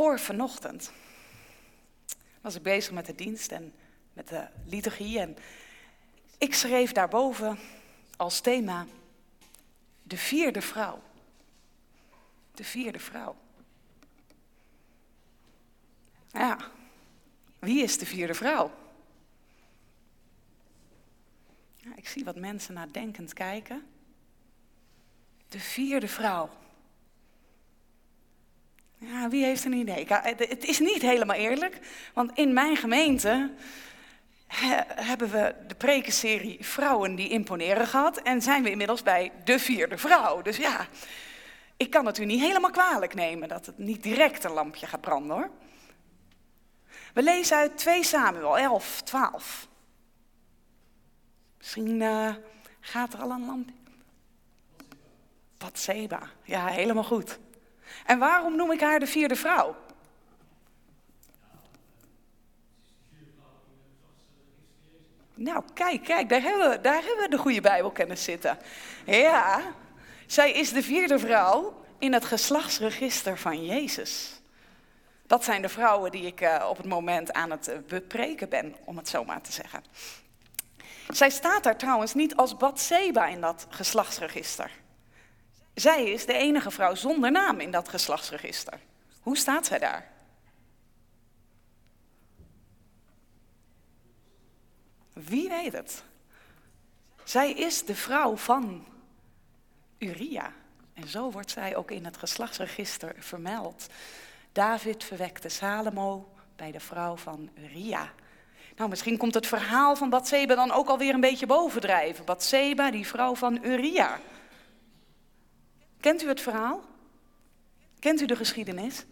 voor vanochtend was ik bezig met de dienst en met de liturgie. En ik schreef daarboven als thema de vierde vrouw. De vierde vrouw. Ja, wie is de vierde vrouw? Ja, ik zie wat mensen nadenkend kijken. De vierde vrouw. Ja, wie heeft een idee? Het is niet helemaal eerlijk, want in mijn gemeente hebben we de prekenserie Vrouwen die imponeren gehad en zijn we inmiddels bij de vierde vrouw. Dus ja, ik kan het u niet helemaal kwalijk nemen dat het niet direct een lampje gaat branden hoor. We lezen uit 2 Samuel 11, 12. Misschien uh, gaat er al een lampje. Batseba, ja helemaal goed. En waarom noem ik haar de vierde vrouw? Nou, kijk, kijk, daar hebben, we, daar hebben we de goede Bijbelkennis zitten. Ja, zij is de vierde vrouw in het geslachtsregister van Jezus. Dat zijn de vrouwen die ik uh, op het moment aan het uh, bepreken ben, om het zo maar te zeggen. Zij staat daar trouwens niet als Batseba in dat geslachtsregister. Zij is de enige vrouw zonder naam in dat geslachtsregister. Hoe staat zij daar? Wie weet het? Zij is de vrouw van Uria. En zo wordt zij ook in het geslachtsregister vermeld. David verwekte Salomo bij de vrouw van Uria. Nou, misschien komt het verhaal van Batseba dan ook alweer een beetje bovendrijven. Batseba, die vrouw van Uria. Kent u het verhaal? Kent u de geschiedenis?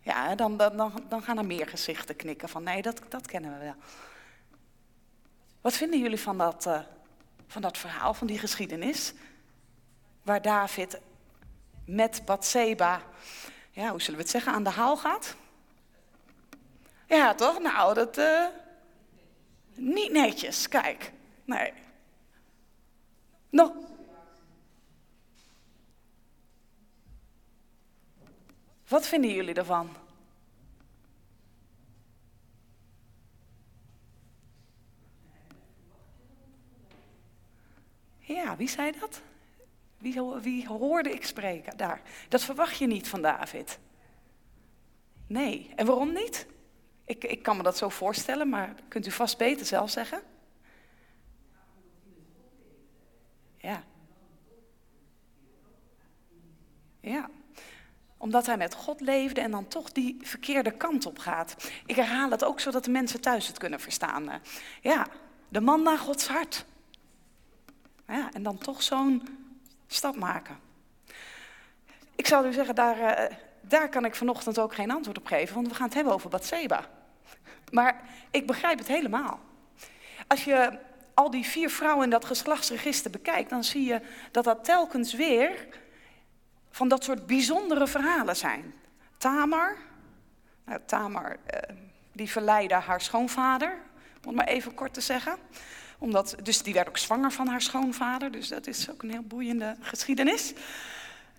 Ja, dan, dan, dan, gaan er meer gezichten knikken van nee, dat, dat kennen we wel. Wat vinden jullie van dat, uh, van dat verhaal, van die geschiedenis? Waar David met Bathseba, ja, hoe zullen we het zeggen, aan de haal gaat? Ja, toch? Nou, dat... Uh, niet netjes, kijk. Nee. Nog, Wat vinden jullie ervan? Ja, wie zei dat? Wie, wie, hoorde ik spreken daar? Dat verwacht je niet van David. Nee, en waarom niet? Ik, ik kan me dat zo voorstellen, maar kunt u vast beter zelf zeggen? Ja. Ja omdat hij met God leefde en dan toch die verkeerde kant op gaat. Ik herhaal het ook zodat de mensen thuis het kunnen verstaan. Ja, de man naar Gods hart. Ja, en dan toch zo'n stap maken. Ik zou u zeggen, daar, uh, daar kan ik vanochtend ook geen antwoord op geven, want we gaan het hebben over Batseba. Maar ik begrijp het helemaal. Als je al die vier vrouwen in dat geslachtsregister bekijkt, dan zie je dat dat telkens weer van dat soort bijzondere verhalen zijn. Tamar, nou, Tamar eh, die verleidde haar schoonvader, om het maar even kort te zeggen. Omdat, dus die werd ook zwanger van haar schoonvader, dus dat is ook een heel boeiende geschiedenis.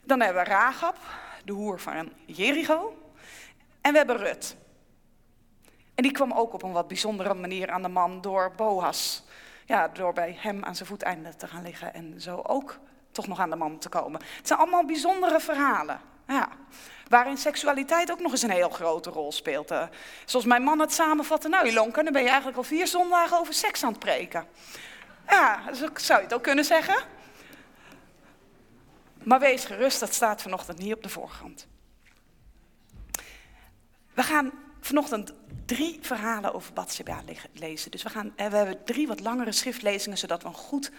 Dan hebben we Rahab, de hoer van Jericho. En we hebben Rut. En die kwam ook op een wat bijzondere manier aan de man door Boas. Ja, door bij hem aan zijn voeteinden te gaan liggen en zo ook toch nog aan de man te komen. Het zijn allemaal bijzondere verhalen. Ja. Waarin seksualiteit ook nog eens een heel grote rol speelt. Zoals mijn man het samenvatte. Nou, Ilonka, dan ben je eigenlijk al vier zondagen over seks aan het preken. Ja, zo zou je het ook kunnen zeggen. Maar wees gerust, dat staat vanochtend niet op de voorgrond. We gaan vanochtend drie verhalen over Bathsheba lezen. Dus we, gaan, eh, we hebben drie wat langere schriftlezingen, zodat we een goed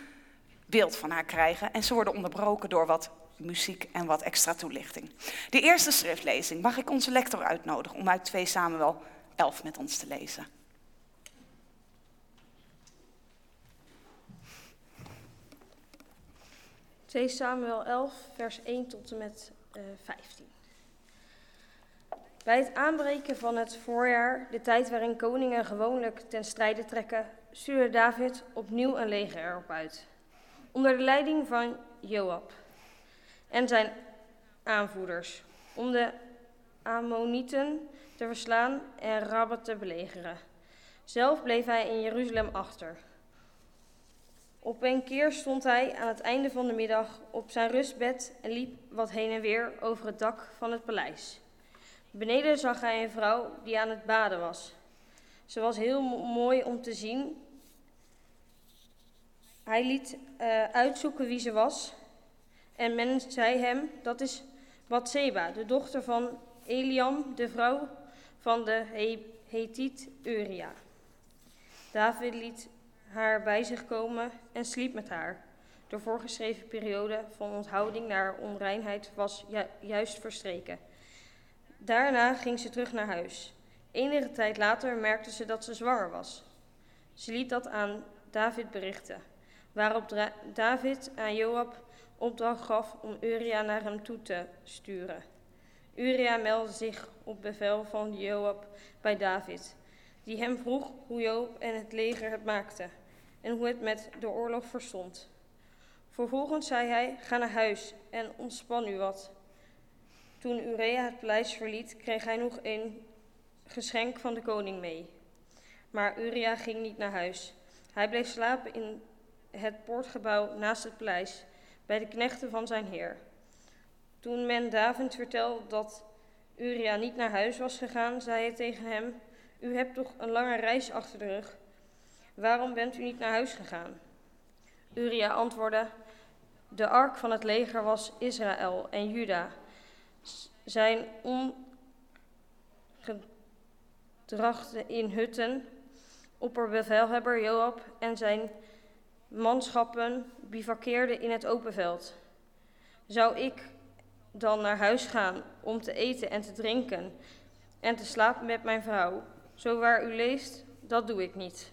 beeld van haar krijgen. En ze worden onderbroken door wat muziek en wat extra toelichting. De eerste schriftlezing mag ik onze lector uitnodigen om uit 2 Samuel 11 met ons te lezen. ...2 Samuel 11, vers 1 tot en met uh, eh, 15. Bij het aanbreken van het voorjaar, de tijd waarin koningen gewoonlijk ten strijde trekken, stuurde David opnieuw een leger erop uit onder de leiding van Joab en zijn aanvoerders, om de Ammonieten te verslaan en Rabbe te belegeren. Zelf bleef hij in Jeruzalem achter. Op een keer stond hij aan het einde van de middag op zijn rustbed en liep wat heen en weer over het dak van het paleis. Beneden zag hij een vrouw die aan het baden was. Ze was heel mooi om te zien. Hij liet uh, uitzoeken wie ze was. En men zei hem: Dat is Batseba, de dochter van Eliam, de vrouw van de Hethiet Uria. David liet haar bij zich komen en sliep met haar. De voorgeschreven periode van onthouding naar onreinheid was juist verstreken. Daarna ging ze terug naar huis. Enige tijd later merkte ze dat ze zwanger was. Ze liet dat aan David berichten, waarop David aan Joab opdracht gaf om Uria naar hem toe te sturen. Uria meldde zich op bevel van Joab bij David, die hem vroeg hoe Joab en het leger het maakten en hoe het met de oorlog verstond. Vervolgens zei hij: Ga naar huis en ontspan u wat. Toen Urea het paleis verliet, kreeg hij nog een geschenk van de koning mee. Maar Uria ging niet naar huis. Hij bleef slapen in het poortgebouw naast het paleis, bij de knechten van zijn heer. Toen men David vertelde dat Uria niet naar huis was gegaan, zei hij tegen hem: U hebt toch een lange reis achter de rug. Waarom bent u niet naar huis gegaan? Uria antwoordde: De ark van het leger was Israël en Juda. Zijn ongedrachten in hutten, opperbevelhebber Joab en zijn manschappen bivakkeerden in het open veld. Zou ik dan naar huis gaan om te eten en te drinken en te slapen met mijn vrouw, zo waar u leest, dat doe ik niet.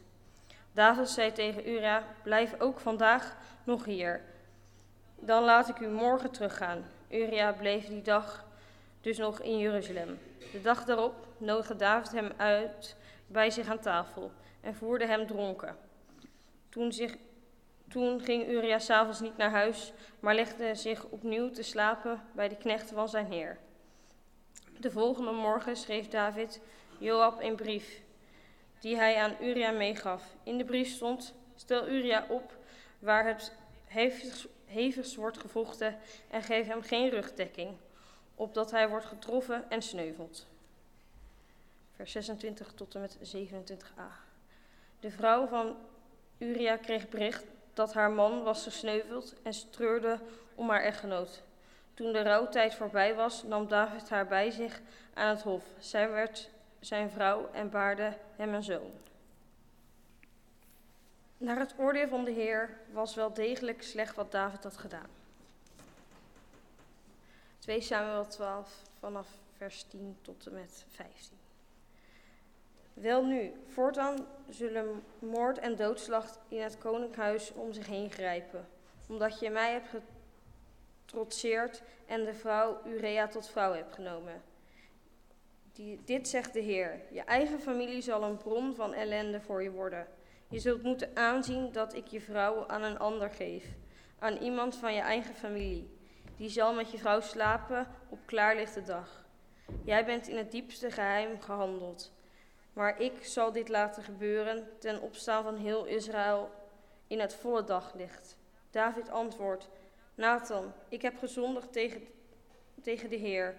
David zei tegen Ura, blijf ook vandaag nog hier. Dan laat ik u morgen teruggaan. Uria bleef die dag dus nog in Jeruzalem. De dag daarop nodigde David hem uit bij zich aan tafel en voerde hem dronken. Toen, zich, toen ging Uria s'avonds niet naar huis, maar legde zich opnieuw te slapen bij de knechten van zijn heer. De volgende morgen schreef David Joab een brief die hij aan Uria meegaf. In de brief stond: Stel Uria op waar het hevigst, wordt gevochten en geef hem geen rugdekking, opdat hij wordt getroffen en sneuvelt. Vers 26 tot en met 27a. De vrouw van Uria kreeg bericht dat haar man was gesneuveld en ze treurde om haar echtgenoot. Toen de rouwtijd voorbij was, nam David haar bij zich aan het hof. Zij werd zijn vrouw en baarde hem een zoon. Naar het oordeel van de Heer was wel degelijk slecht wat David had gedaan. 2 Samuel 12 vanaf vers 10 tot en met 15. Wel nu, voortaan zullen moord en doodslag in het koninkhuis om zich heen grijpen, omdat je mij hebt getrotseerd en de vrouw Urea tot vrouw hebt genomen. Die, dit zegt de Heer: Je eigen familie zal een bron van ellende voor je worden. Je zult moeten aanzien dat ik je vrouw aan een ander geef, aan iemand van je eigen familie. Die zal met je vrouw slapen op klaarlichte dag. Jij bent in het diepste geheim gehandeld. Maar ik zal dit laten gebeuren ten opstaan van heel Israël in het volle daglicht. David antwoordt: Nathan, ik heb gezondigd tegen, tegen de Heer.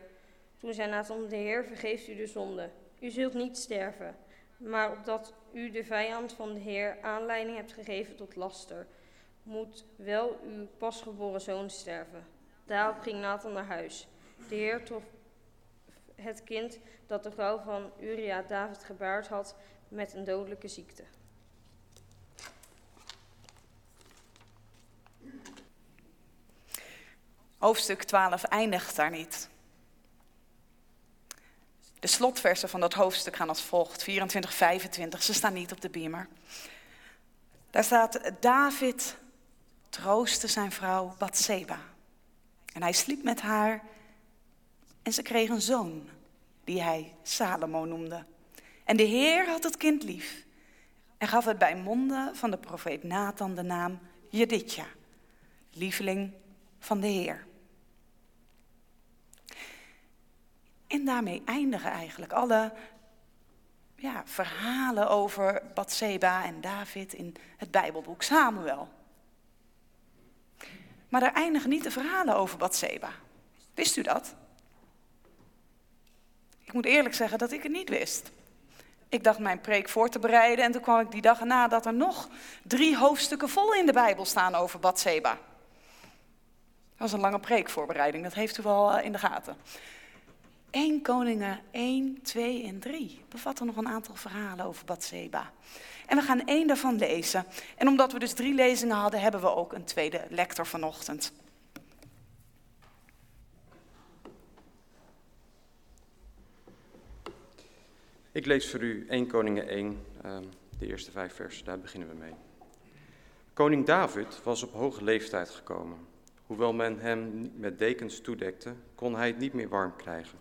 Toen zei Nathan, de Heer vergeeft u de zonde. U zult niet sterven, maar opdat u de vijand van de Heer aanleiding hebt gegeven tot laster, moet wel uw pasgeboren zoon sterven. Daarop ging Nathan naar huis. De Heer trof het kind dat de vrouw van Uria David gebaard had met een dodelijke ziekte. Hoofdstuk 12 eindigt daar niet. De slotversen van dat hoofdstuk gaan als volgt, 24, 25. Ze staan niet op de beamer. Daar staat, David troostte zijn vrouw Bathseba. En hij sliep met haar en ze kreeg een zoon, die hij Salomo noemde. En de Heer had het kind lief en gaf het bij monden van de profeet Nathan de naam Jedidja, lieveling van de Heer. En daarmee eindigen eigenlijk alle ja, verhalen over Bathseba en David in het Bijbelboek Samuel. Maar daar eindigen niet de verhalen over Bathseba. Wist u dat? Ik moet eerlijk zeggen dat ik het niet wist. Ik dacht mijn preek voor te bereiden en toen kwam ik die dag erna dat er nog drie hoofdstukken vol in de Bijbel staan over Bathseba. Dat was een lange preekvoorbereiding, dat heeft u wel eh, in de gaten. 1 Koningen 1, 2 en 3 bevatten nog een aantal verhalen over Bathseba. En we gaan één daarvan lezen. En omdat we dus drie lezingen hadden, hebben we ook een tweede lector vanochtend. Ik lees voor u 1 Koningen 1, ehm, de eerste vijf versen, daar beginnen we mee. Koning David was op hoge leeftijd gekomen. Hoewel men hem met dekens toedekte, kon hij het niet meer warm krijgen.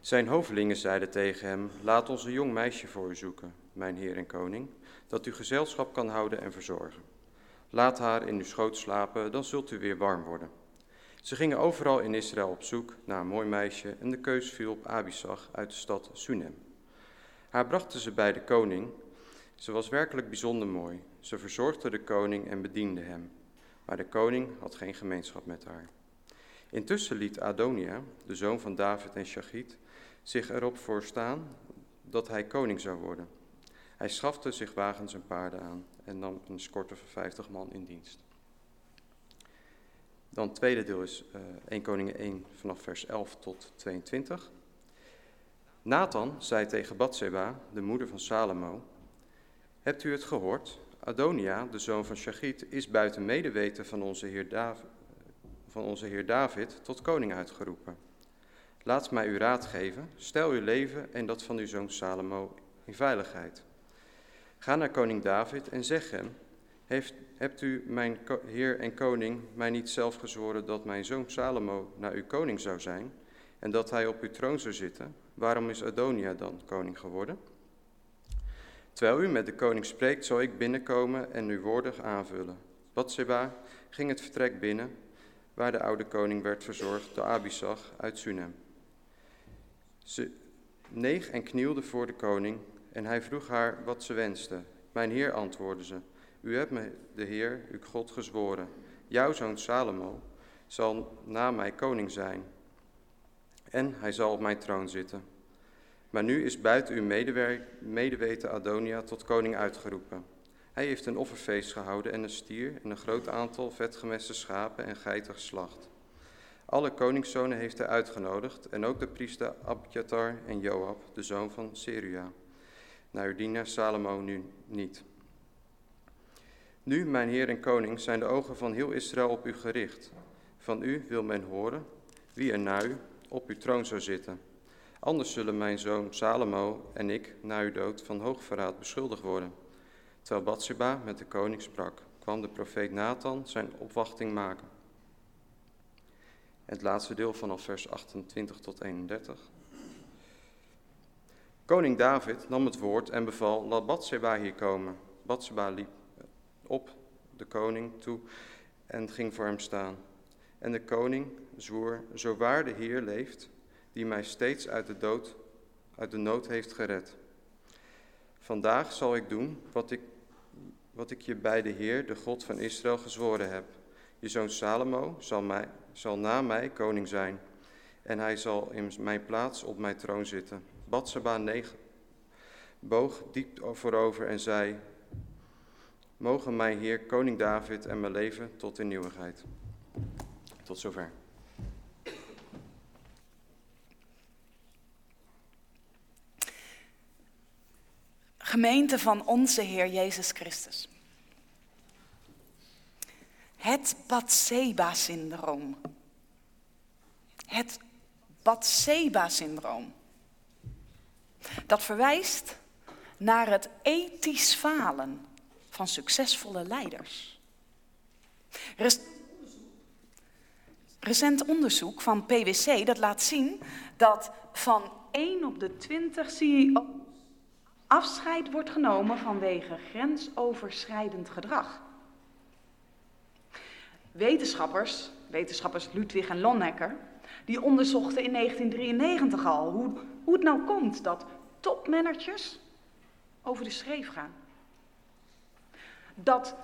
Zijn hovelingen zeiden tegen hem, laat ons een jong meisje voor u zoeken, mijn heer en koning, dat u gezelschap kan houden en verzorgen. Laat haar in uw schoot slapen, dan zult u weer warm worden. Ze gingen overal in Israël op zoek naar een mooi meisje en de keus viel op Abisag uit de stad Sunem. Haar brachten ze bij de koning. Ze was werkelijk bijzonder mooi. Ze verzorgde de koning en bediende hem. Maar de koning had geen gemeenschap met haar. Intussen liet Adonia, de zoon van David en Shachit, zich erop voorstaan dat hij koning zou worden. Hij schafte zich wagens en paarden aan en nam een escorte van 50 man in dienst. Dan het tweede deel is uh, eh, 1 Koningen 1 vanaf vers 11 tot 22. Nathan zei tegen Bathseba, de moeder van Salomo, Hebt u het gehoord? Adonia, de zoon van Shachit, is buiten medeweten van onze heer David, van onze heer David tot koning uitgeroepen. Laat mij u raad geven, stel uw leven en dat van uw zoon Salomo in veiligheid. Ga naar koning David en zeg hem, heeft, hebt u, mijn heer en koning, mij niet zelf gezworen dat mijn zoon Salomo naar uw koning zou zijn en dat hij op uw troon zou zitten? Waarom is Adonia dan koning geworden? Terwijl u met de koning spreekt, zal ik binnenkomen en uw woorden aanvullen. Batseba ging het vertrek binnen, waar de oude koning werd verzorgd door Abisag uit Sunem. Ze neeg en knielde voor de koning en hij vroeg haar wat ze wenste. Mijn heer, antwoordde ze, u hebt me de Heer, uw God, gezworen. Jouw zoon Salomo zal na mij koning zijn en hij zal op mijn troon zitten. Maar nu is buiten uw medeweten Adonia tot koning uitgeroepen. Hij heeft een offerfeest gehouden en een stier en een groot aantal vetgemeste schapen en geiten geslacht. Alle koningszonen heeft hij uitgenodigd en ook de priester Abjatar en Joab, de zoon van Serua. Naar uw dienaar Salomo nu niet. Nu, mijn heer en koning, zijn de ogen van heel Israël op u gericht. Van u wil men horen wie er na u op uw troon zou zitten. Anders zullen mijn zoon Salomo en ik na uw dood van hoogverraad beschuldigd worden. Terwijl Bathsheba met de koning sprak, kwam de profeet Nathan zijn opwachting maken. Het laatste deel vanaf vers 28 tot 31. Koning David nam het woord en beval, laat Bathsheba hier komen. Bathsheba liep op de koning toe en ging voor hem staan. En de koning zwoer, zo waar de Heer leeft, die mij steeds uit de, dood, uit de nood heeft gered. Vandaag zal ik doen wat ik, wat ik je bij de Heer, de God van Israël, gezworen heb. Je zoon Salomo zal, mij, zal na mij koning zijn, en hij zal in mijn plaats op mijn troon zitten. Batseba 9 boog diep voorover en zei, Mogen mijn Heer, koning David en mijn leven tot in nieuwigheid. Tot zover. Gemeente van onze Heer Jezus Christus. Het Batseba-syndroom. Het Batseba-syndroom. Dat verwijst naar het ethisch falen van succesvolle leiders. Recent onderzoek van PwC dat laat zien dat van 1 op de 20 CEO afscheid wordt genomen vanwege grensoverschrijdend gedrag. Wetenschappers, wetenschappers Ludwig en Lonnecker, Die onderzochten in 1993 al hoe, hoe het nou komt dat topmanagers over de schreef gaan. Dat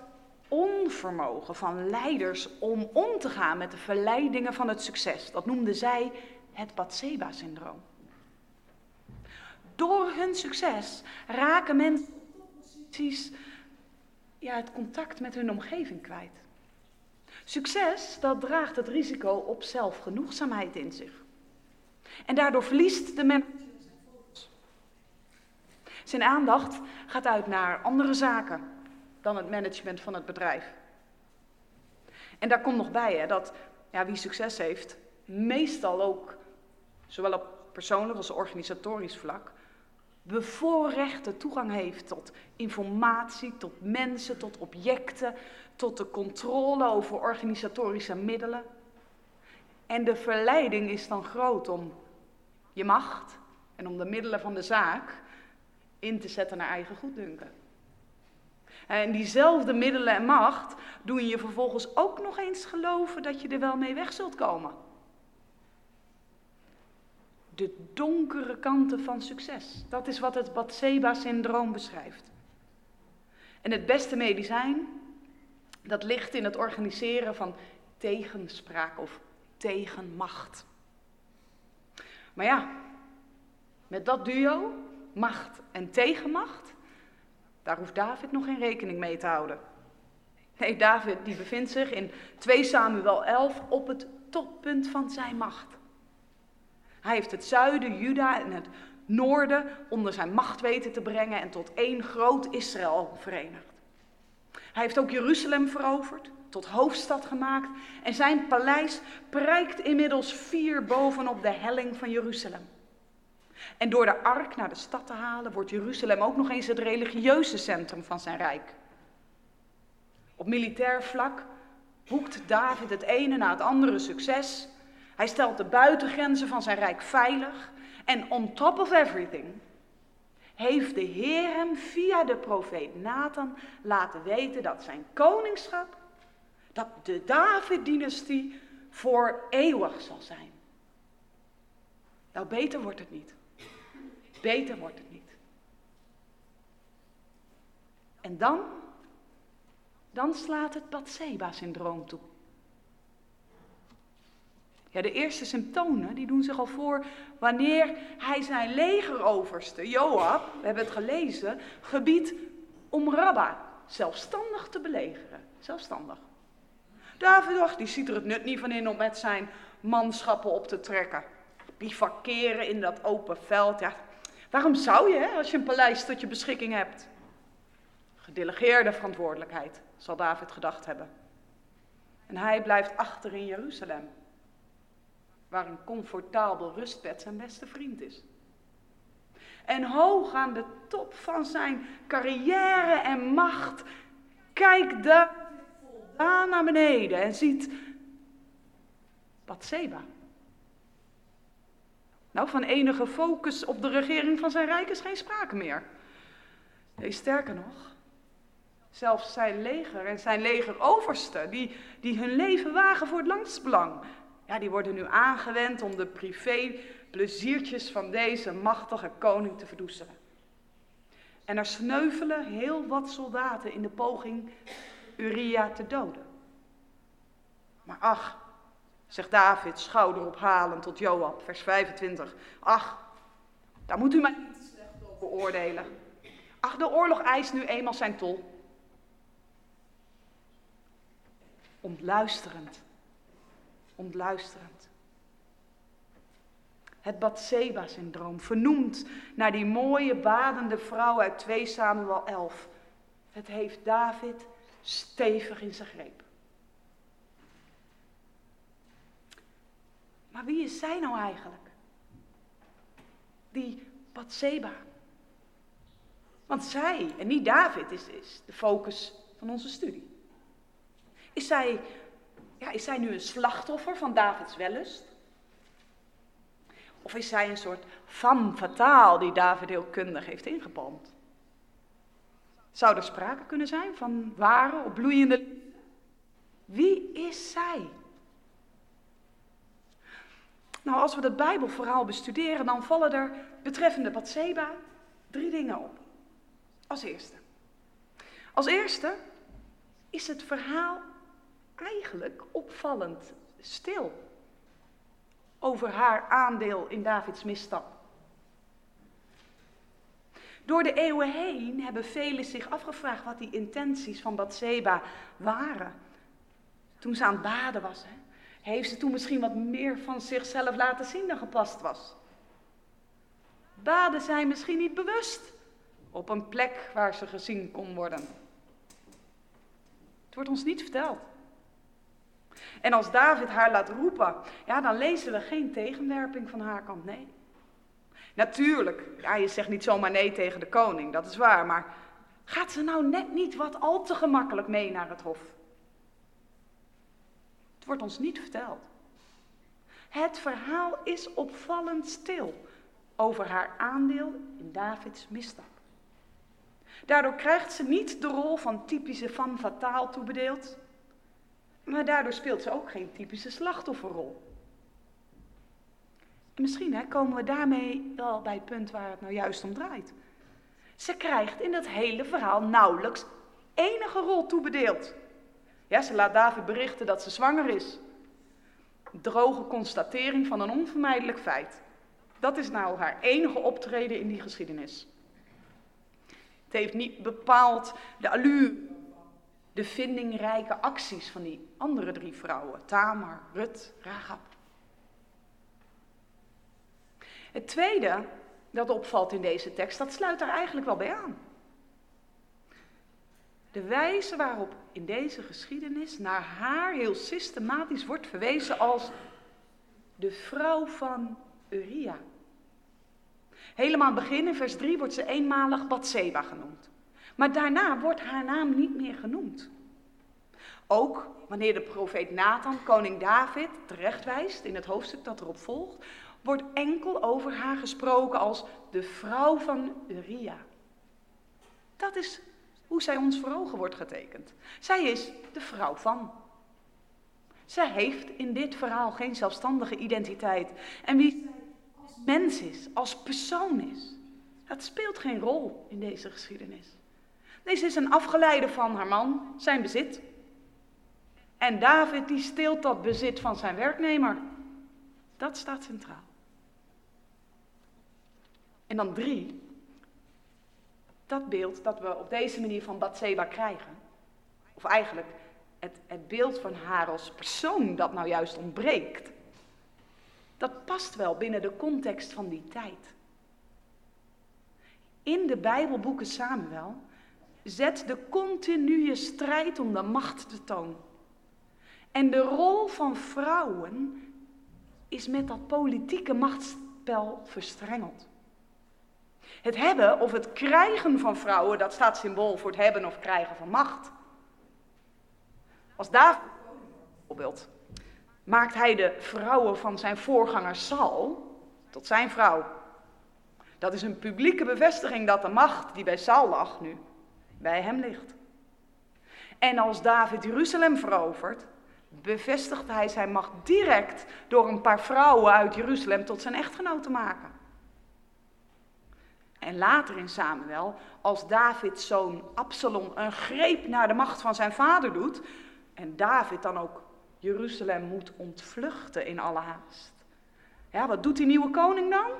onvermogen van leiders om om te gaan met de verleidingen van het succes, dat noemden zij het Batseba-syndroom. Door hun succes raken mensen ja, het contact met hun omgeving kwijt. Succes, dat draagt het risico op zelfgenoegzaamheid in zich. En daardoor verliest de mens zijn aandacht gaat uit naar andere zaken dan het management van het bedrijf. En daar komt nog bij hè, dat ja, wie succes heeft, meestal ook, zowel op persoonlijk als organisatorisch vlak, bevoorrechte toegang heeft tot informatie, tot mensen, tot objecten, tot de controle over organisatorische middelen. En de verleiding is dan groot om je macht en om de middelen van de zaak in te zetten naar eigen goeddunken. En diezelfde middelen en macht doen je vervolgens ook nog eens geloven dat je er wel mee weg zult komen. De donkere kanten van succes. Dat is wat het Batseba-syndroom beschrijft. En het beste medicijn, dat ligt in het organiseren van tegenspraak of tegenmacht. Maar ja, met dat duo, macht en tegenmacht, daar hoeft David nog geen rekening mee te houden. Nee, David die bevindt zich in 2 Samuel 11 op het toppunt van zijn macht. Hij heeft het zuiden, Juda en het noorden onder zijn macht weten te brengen en tot één groot Israël verenigd. Hij heeft ook Jeruzalem veroverd, tot hoofdstad gemaakt en zijn paleis prijkt inmiddels vier bovenop de helling van Jeruzalem. En door de ark naar de stad te halen wordt Jeruzalem ook nog eens het religieuze centrum van zijn rijk. Op militair vlak boekt David het ene na het andere succes. Hij stelt de buitengrenzen van zijn rijk veilig. En on top of everything heeft de Heer hem via de profeet Nathan laten weten dat zijn koningschap, dat de David-dynastie voor eeuwig zal zijn. Nou, beter wordt het niet. Beter wordt het niet. En dan, dan slaat het Batseba-syndroom toe. Ja, de eerste symptomen die doen zich al voor wanneer hij zijn legeroverste, Joab, we hebben het gelezen, gebied om Rabba zelfstandig te belegeren. Zelfstandig. David dacht, die ziet er het nut niet van in om met zijn manschappen op te trekken. Bivakeren in dat open veld, ja, Waarom zou je, als je een paleis tot je beschikking hebt? Gedelegeerde verantwoordelijkheid, zal David gedacht hebben. En hij blijft achter in Jeruzalem, waar een comfortabel rustbed zijn beste vriend is. En hoog aan de top van zijn carrière en macht kijkt David voldaan naar beneden en ziet Bathseba. Nou, van enige focus op de regering van zijn rijk is geen sprake meer. Nee, sterker nog, zelfs zijn leger en zijn legeroversten, die, die hun leven wagen voor het landsbelang, ja, die worden nu aangewend om de privé pleziertjes van deze machtige koning te verdoezelen. En er sneuvelen heel wat soldaten in de poging Uria te doden. Maar ach, zegt David, schouderophalend tot Joab, vers 25. Ach, daar moet u mij niet slecht over. Ach, de oorlog eist nu eenmaal zijn tol. Ontluisterend. Ontluisterend. Het Batseba-syndroom, vernoemd naar die mooie badende vrouw uit 2 Samuel 11. Het heeft David stevig in zijn greep. Maar wie is zij nou eigenlijk? Die Batseba. Want zij, en niet David, is, is de focus van onze studie. Is zij, ja, is zij nu een slachtoffer van Davids wellust? Of is zij een soort femme fatale die David heel kundig heeft ingepalmd? Zou er sprake kunnen zijn van ware, opbloeiende Wie is zij? Nou, als we het Bijbelverhaal bestuderen, dan vallen er betreffende Bathseba drie dingen op. Als eerste. Als eerste is het verhaal eigenlijk opvallend stil over haar aandeel in Davids misstap. Door de eeuwen heen hebben velen zich afgevraagd wat die intenties van Bathseba waren. Toen ze aan het baden was, hè, heeft ze toen misschien wat meer van zichzelf laten zien dan gepast was. Baden zij misschien niet bewust op een plek waar ze gezien kon worden. Het wordt ons niet verteld. En als David haar laat roepen, ja, dan lezen we geen tegenwerping van haar kant, nee. Natuurlijk, ja, je zegt niet zomaar nee tegen de koning, dat is waar, maar gaat ze nou net niet wat al te gemakkelijk mee naar het hof? Het wordt ons niet verteld. Het verhaal is opvallend stil over haar aandeel in Davids misstap. Daardoor krijgt ze niet de rol van typische van fataal toebedeeld, maar daardoor speelt ze ook geen typische slachtofferrol. En misschien hè, komen we daarmee wel bij het punt waar het nou juist om draait. Ze krijgt in dat hele verhaal nauwelijks enige rol toebedeeld. Ze laat David berichten dat ze zwanger is. Droge constatering van een onvermijdelijk feit. Dat is nou haar enige optreden in die geschiedenis. Het heeft niet bepaald de allure, de vindingrijke acties van die andere drie vrouwen, Tamar, Rut, Rahab. Het tweede dat opvalt in deze tekst, dat sluit daar eigenlijk wel bij aan. De wijze waarop in deze geschiedenis naar haar heel systematisch wordt verwezen als de vrouw van Uria. Helemaal het begin, in vers 3, wordt ze eenmalig Bathseba genoemd. Maar daarna wordt haar naam niet meer genoemd. Ook wanneer de profeet Nathan koning David terechtwijst in het hoofdstuk dat erop volgt, wordt enkel over haar gesproken als de vrouw van Uria. Dat is hoe zij ons voor ogen wordt getekend. Zij is de vrouw van. Zij heeft in dit verhaal geen zelfstandige identiteit. En wie als mens is, als persoon is, dat speelt geen rol in deze geschiedenis. Deze is een afgeleide van haar man, zijn bezit. En David die steelt dat bezit van zijn werknemer. Dat staat centraal. En dan drie, dat beeld dat we op deze manier van Bathseba krijgen, of eigenlijk het, het beeld van haar als persoon dat nou juist ontbreekt, dat past wel binnen de context van die tijd. In de Bijbelboeken Samuel zet de continue strijd om de macht te toon. En de rol van vrouwen is met dat politieke machtsspel verstrengeld. Het hebben of het krijgen van vrouwen, dat staat symbool voor het hebben of krijgen van macht. Als David bijvoorbeeld maakt hij de vrouwen van zijn voorganger Saul tot zijn vrouw. Dat is een publieke bevestiging dat de macht die bij Saul lag nu bij hem ligt. En als David Jeruzalem verovert, bevestigt hij zijn macht direct door een paar vrouwen uit Jeruzalem tot zijn echtgenoot te maken. En later in Samuel, als Davids zoon Absalom een greep naar de macht van zijn vader doet, en David dan ook Jeruzalem moet ontvluchten in alle haast. Ja, wat doet die nieuwe koning dan?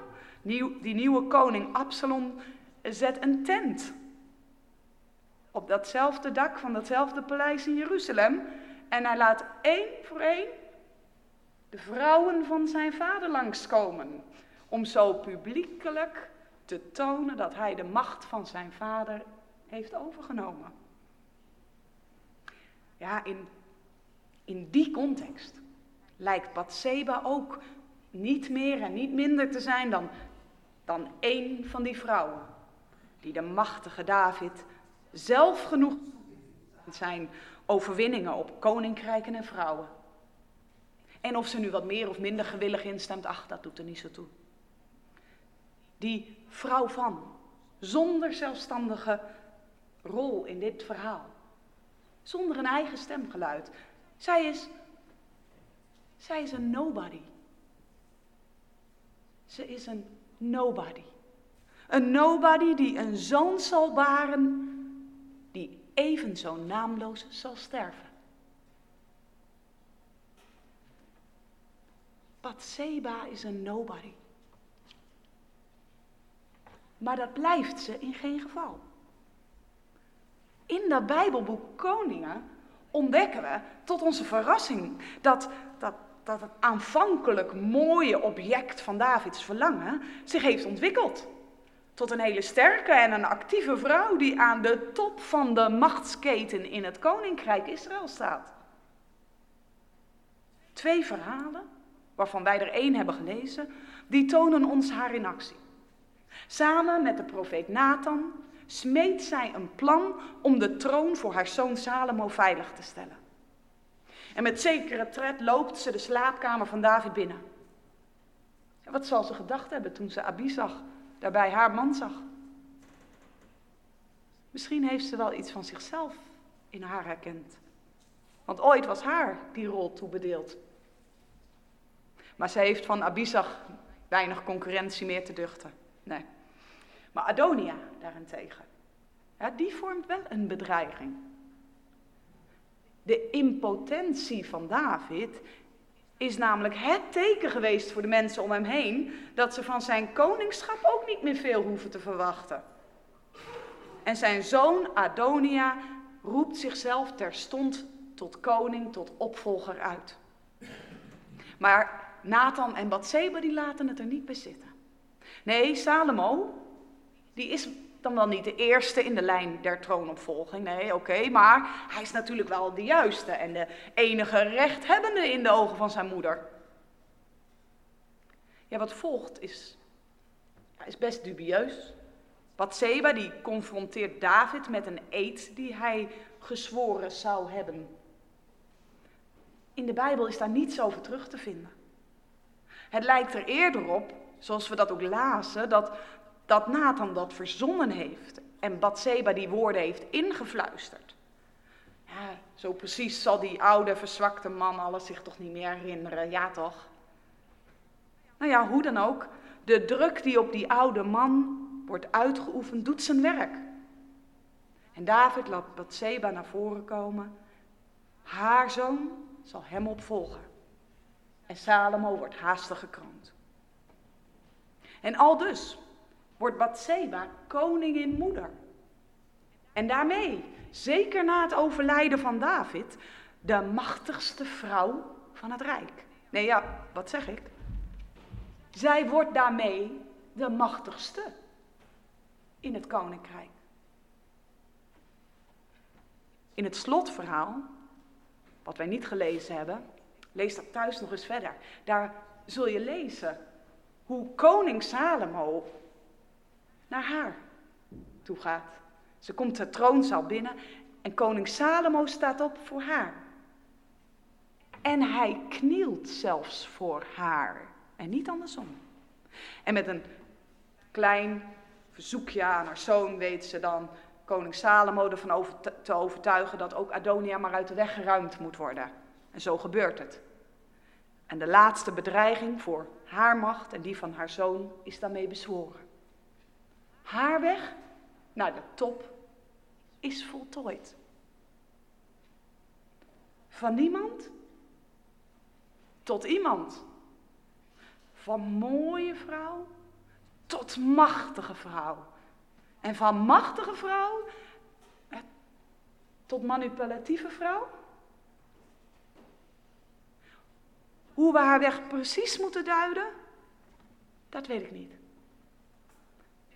Die nieuwe koning Absalom zet een tent op datzelfde dak van datzelfde paleis in Jeruzalem. En hij laat één voor één de vrouwen van zijn vader langskomen. Om zo publiekelijk te tonen dat hij de macht van zijn vader heeft overgenomen. Ja, in, in die context lijkt Bathseba ook niet meer en niet minder te zijn dan, dan één van die vrouwen die de machtige David zelf genoeg zijn overwinningen op koninkrijken en vrouwen. En of ze nu wat meer of minder gewillig instemt, ach, dat doet er niet zo toe. Die vrouw van, zonder zelfstandige rol in dit verhaal. Zonder een eigen stemgeluid. Zij is, zij is een nobody. Ze is een nobody. Een nobody die een zoon zal baren die even zo naamloos zal sterven. Bathseba is een nobody. Maar dat blijft ze in geen geval. In dat Bijbelboek Koningen ontdekken we tot onze verrassing dat, dat, dat het aanvankelijk mooie object van Davids verlangen zich heeft ontwikkeld. Tot een hele sterke en een actieve vrouw die aan de top van de machtsketen in het koninkrijk Israël staat. Twee verhalen, waarvan wij er één hebben gelezen, die tonen ons haar in actie. Samen met de profeet Nathan smeet zij een plan om de troon voor haar zoon Salomo veilig te stellen. En met zekere tred loopt ze de slaapkamer van David binnen. wat zal ze gedacht hebben toen ze Abisag daarbij haar man zag? Misschien heeft ze wel iets van zichzelf in haar herkend. Want ooit was haar die rol toebedeeld. Maar ze heeft van Abisag weinig concurrentie meer te duchten. Nee. Maar Adonia daarentegen, ja, die vormt wel een bedreiging. De impotentie van David is namelijk het teken geweest voor de mensen om hem heen dat ze van zijn koningschap ook niet meer veel hoeven te verwachten. En zijn zoon Adonia roept zichzelf terstond tot koning, tot opvolger uit. Maar Nathan en Bathseba die laten het er niet bij zitten. Nee, Salomo, die is dan wel niet de eerste in de lijn der troonopvolging. Nee, oké, maar hij is natuurlijk wel de juiste en de enige rechthebbende in de ogen van zijn moeder. Ja, wat volgt is, is best dubieus. Bathseba die confronteert David met een eed die hij gezworen zou hebben. In de Bijbel is daar niets over terug te vinden. Het lijkt er eerder op, zoals we dat ook lazen, dat dat Nathan dat verzonnen heeft en Bathseba die woorden heeft ingefluisterd. Ja, zo precies zal die oude verzwakte man alles zich toch niet meer herinneren, ja toch? Nou ja, hoe dan ook, de druk die op die oude man wordt uitgeoefend, doet zijn werk. En David laat Bathseba naar voren komen. Haar zoon zal hem opvolgen. En Salomo wordt haastig gekroond. En al dus wordt Bathseba koningin moeder. En daarmee, zeker na het overlijden van David, de machtigste vrouw van het rijk. Nee, ja, wat zeg ik? Zij wordt daarmee de machtigste in het koninkrijk. In het slotverhaal, wat wij niet gelezen hebben, lees dat thuis nog eens verder. Daar zul je lezen hoe koning Salomo naar haar toe gaat. Ze komt de troonzaal binnen en koning Salomo staat op voor haar. En hij knielt zelfs voor haar en niet andersom. En met een klein verzoekje aan haar zoon weet ze dan koning Salomo ervan te overtuigen dat ook Adonia maar uit de weg geruimd moet worden. En zo gebeurt het. En de laatste bedreiging voor haar macht en die van haar zoon is daarmee bezworen. Haar weg naar de top is voltooid. Van niemand tot iemand. Van mooie vrouw tot machtige vrouw. En van machtige vrouw eh, tot manipulatieve vrouw. Hoe we haar weg precies moeten duiden, dat weet ik niet.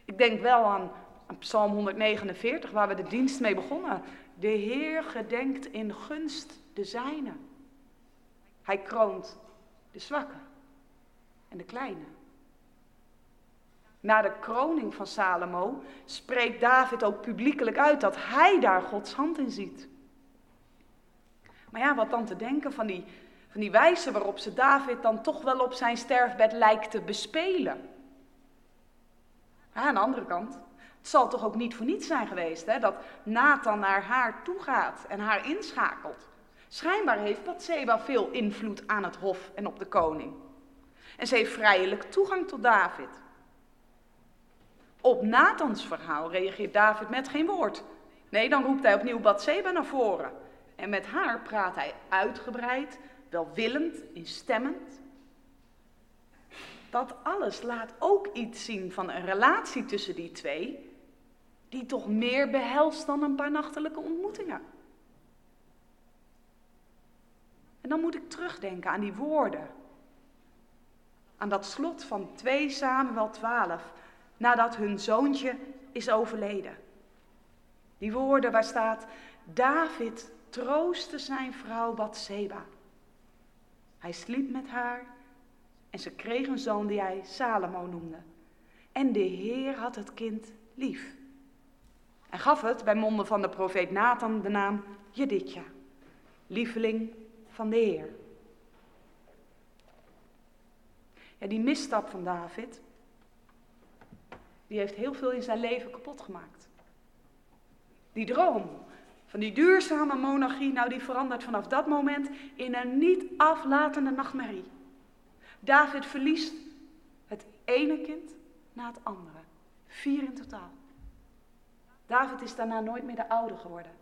Ik denk wel aan, Psalm 149, waar we de dienst mee begonnen. De Heer gedenkt in gunst de zijne. Hij kroont de zwakke en de kleine. Na de kroning van Salomo spreekt David ook publiekelijk uit dat hij daar Gods hand in ziet. Maar ja, wat dan te denken van die, van die wijze waarop ze David dan toch wel op zijn sterfbed lijkt te bespelen aan de andere kant, het zal toch ook niet voor niets zijn geweest hè, dat Nathan naar haar toe gaat en haar inschakelt. Schijnbaar heeft Bathseba veel invloed aan het hof en op de koning. En ze heeft vrijelijk toegang tot David. Op Nathans verhaal reageert David met geen woord. Nee, dan roept hij opnieuw Bathseba naar voren. En met haar praat hij uitgebreid, welwillend, instemmend. Dat alles laat ook iets zien van een relatie tussen die twee, die toch meer behelst dan een paar nachtelijke ontmoetingen. En dan moet ik terugdenken aan die woorden. Aan dat slot van 2 Samuel 12, nadat hun zoontje is overleden. Die woorden waar staat, David troostte zijn vrouw Bathseba. Hij sliep met haar en ze kreeg een zoon die hij Salomo noemde. En de Heer had het kind lief. En gaf het bij monden van de profeet Nathan de naam Jedidja, lieveling van de Heer. Ja, die misstap van David, die heeft heel veel in zijn leven kapot gemaakt. Die droom van die duurzame monarchie, nou die verandert vanaf dat moment in een niet aflatende nachtmerrie. David verliest het ene kind na het andere. Vier in totaal. David is daarna nooit meer de oude geworden.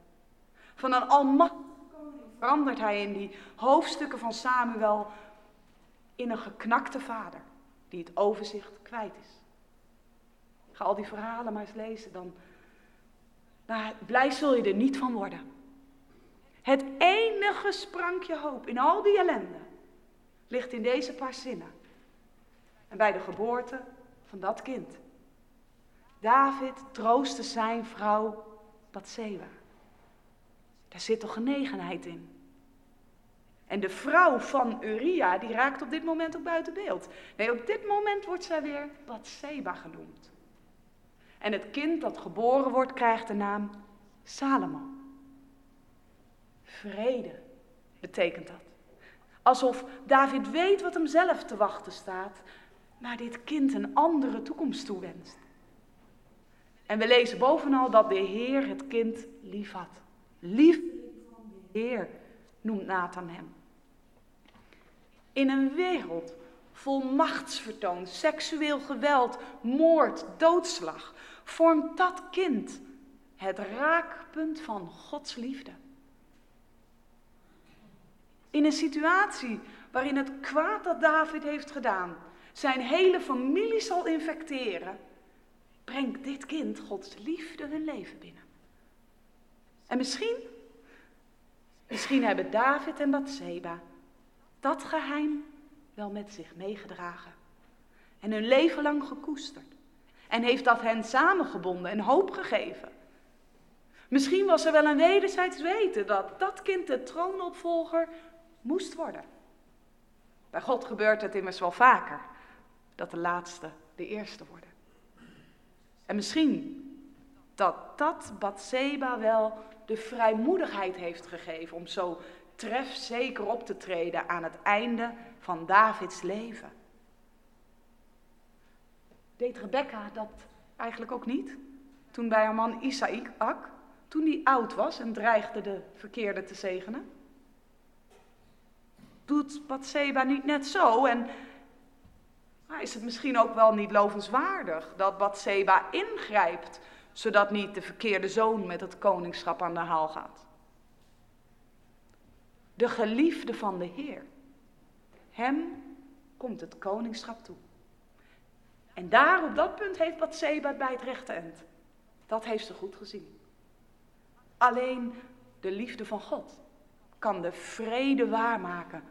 Van een almachtige koning verandert hij in die hoofdstukken van Samuel in een geknakte vader die het overzicht kwijt is. Ga al die verhalen maar eens lezen, dan nou, blij zul je er niet van worden. Het enige sprankje hoop in al die ellende ligt in deze paar zinnen. En bij de geboorte van dat kind. David troostte zijn vrouw Bathseba. Daar zit toch genegenheid in. En de vrouw van Uria, die raakt op dit moment ook buiten beeld. Nee, op dit moment wordt zij weer Bathseba genoemd. En het kind dat geboren wordt krijgt de naam Salomo. Vrede betekent dat. Alsof David weet wat hem zelf te wachten staat, maar dit kind een andere toekomst toewenst. En we lezen bovenal dat de Heer het kind lief had. Lief van de Heer noemt Nathan hem. In een wereld vol machtsvertoon, seksueel geweld, moord, doodslag, vormt dat kind het raakpunt van Gods liefde. In een situatie waarin het kwaad dat David heeft gedaan zijn hele familie zal infecteren, brengt dit kind Gods liefde hun leven binnen. En misschien, misschien hebben David en Bathseba dat geheim wel met zich meegedragen en hun leven lang gekoesterd. En heeft dat hen samengebonden en hoop gegeven. Misschien was er wel een wederzijds weten dat dat kind de troonopvolger moest worden. Bij God gebeurt het immers wel vaker dat de laatste de eerste worden. En misschien dat dat Bathseba wel de vrijmoedigheid heeft gegeven om zo trefzeker op te treden aan het einde van Davids leven. Deed Rebecca dat eigenlijk ook niet? Toen bij haar man Isaak, toen die oud was en dreigde de verkeerde te zegenen? Doet Bathseba niet net zo en is het misschien ook wel niet lovenswaardig dat Bathseba ingrijpt, zodat niet de verkeerde zoon met het koningschap aan de haal gaat? De geliefde van de Heer. Hem komt het koningschap toe. En daar op dat punt heeft Bathseba bij het rechte eind. Dat heeft ze goed gezien. Alleen de liefde van God kan de vrede waarmaken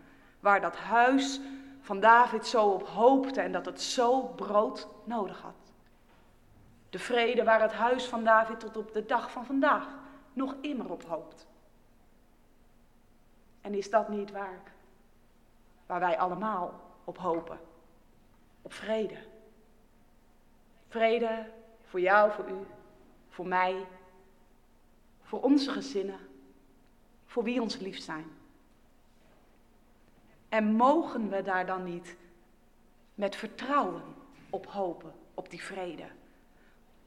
waar dat huis van David zo op hoopte en dat het zo brood nodig had. De vrede waar het huis van David tot op de dag van vandaag nog immer op hoopt. En is dat niet waar? Waar wij allemaal op hopen? Op vrede. Vrede voor jou, voor u, voor mij, voor onze gezinnen, voor wie ons lief zijn. En mogen we daar dan niet met vertrouwen op hopen, op die vrede?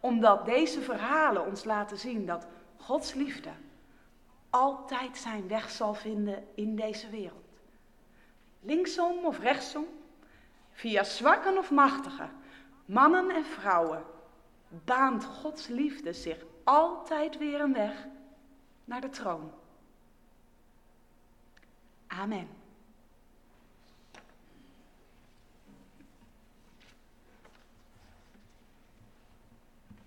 Omdat deze verhalen ons laten zien dat Gods liefde altijd zijn weg zal vinden in deze wereld. Linksom of rechtsom, Via zwakken of machtigen, mannen en vrouwen, baant Gods liefde zich altijd weer een weg naar de troon. Amen.